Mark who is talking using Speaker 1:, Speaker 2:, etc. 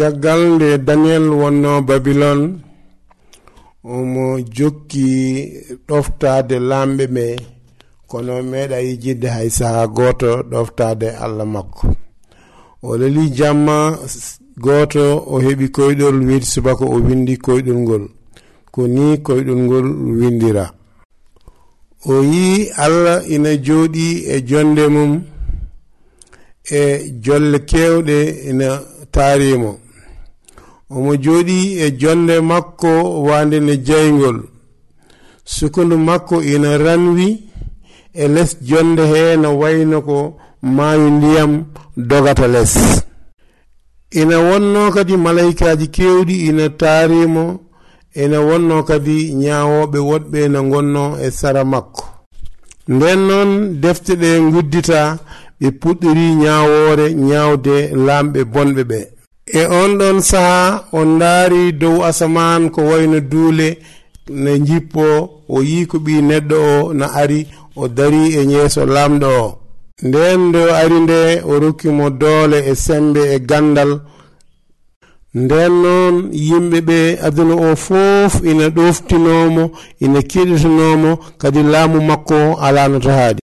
Speaker 1: caggal nde daniel wonno babilon omo jokki ɗoftade lamɓe ɓe kono meeɗa yijidde hay saha goto ɗoftade allah makko. O leli jamma goto o heɓi koyɗol wiide subaka o windi koyɗol ngol ko ni koyɗol ngol windira. O yi allah ina jooɗi e jonde mum e jolle kewɗe ina taarimo. omo jooɗi e jonde makko wande ne jeyngol sukundu makko ina ranwi e les jonde he no wayno ko maayo ndiyam dogata les. Ina wonno kadi malaikaji kewɗi ina taarimo ina wonno kadi ñawoɓe woɗɓe no gonno e sara makko. Nden noon defte ɗe guddita ɓe puɗɗori ñawore ñawde lamɓe bonɓe ɓee. e on ɗon saha on ndaari dow asaman ko wayno duule ne jippo o yi ko ɓi neɗɗo o na ari o dari e yeeso lamɗo o. Nden nde o ari nde o rokkimo doole e sembe e gandal. Nden noon yimɓe ɓe aduna o fof ina ɗoftinomo ina keɗitinomo kadi laamu makko alano to haadi